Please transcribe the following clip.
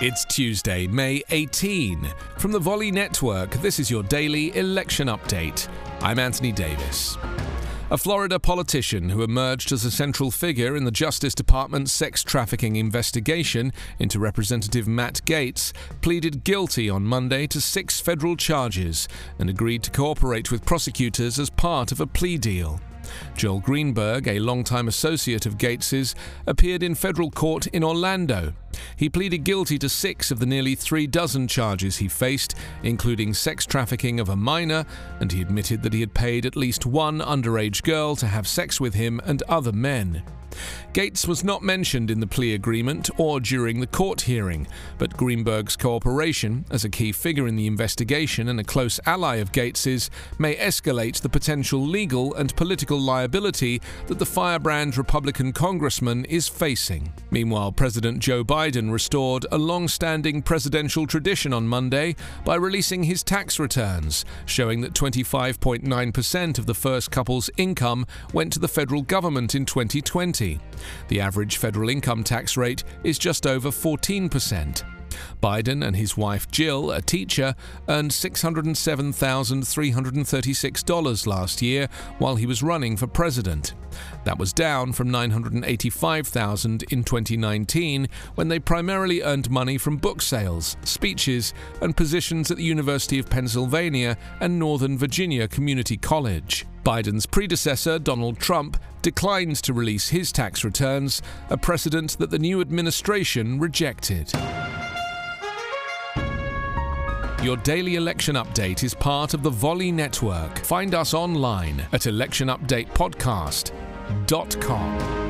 It's Tuesday, May 18. From the Volley Network, this is your daily election update. I'm Anthony Davis. A Florida politician who emerged as a central figure in the Justice Department's sex trafficking investigation into Representative Matt Gaetz pleaded guilty on Monday to six federal charges and agreed to cooperate with prosecutors as part of a plea deal. Joel Greenberg, a longtime associate of Gaetz's, appeared in federal court in Orlando. He pleaded guilty to six of the nearly three dozen charges he faced, including sex trafficking of a minor, and he admitted that he had paid at least one underage girl to have sex with him and other men. Gaetz was not mentioned in the plea agreement or during the court hearing, but Greenberg's cooperation, as a key figure in the investigation and a close ally of Gaetz's, may escalate the potential legal and political liability that the firebrand Republican congressman is facing. Meanwhile, President Joe Biden restored a long standing presidential tradition on Monday by releasing his tax returns, showing that 25.9% of the first couple's income went to the federal government in 2020. The average federal income tax rate is just over 14%. Biden and his wife Jill, a teacher, earned $607,336 last year while he was running for president. That was down from 985,000 in 2019 when they primarily earned money from book sales, speeches, and positions at the University of Pennsylvania and Northern Virginia Community College. Biden's predecessor, Donald Trump, declined to release his tax returns, a precedent that the new administration rejected. Your daily election update is part of the Volley Network. Find us online at electionupdatepodcast.com.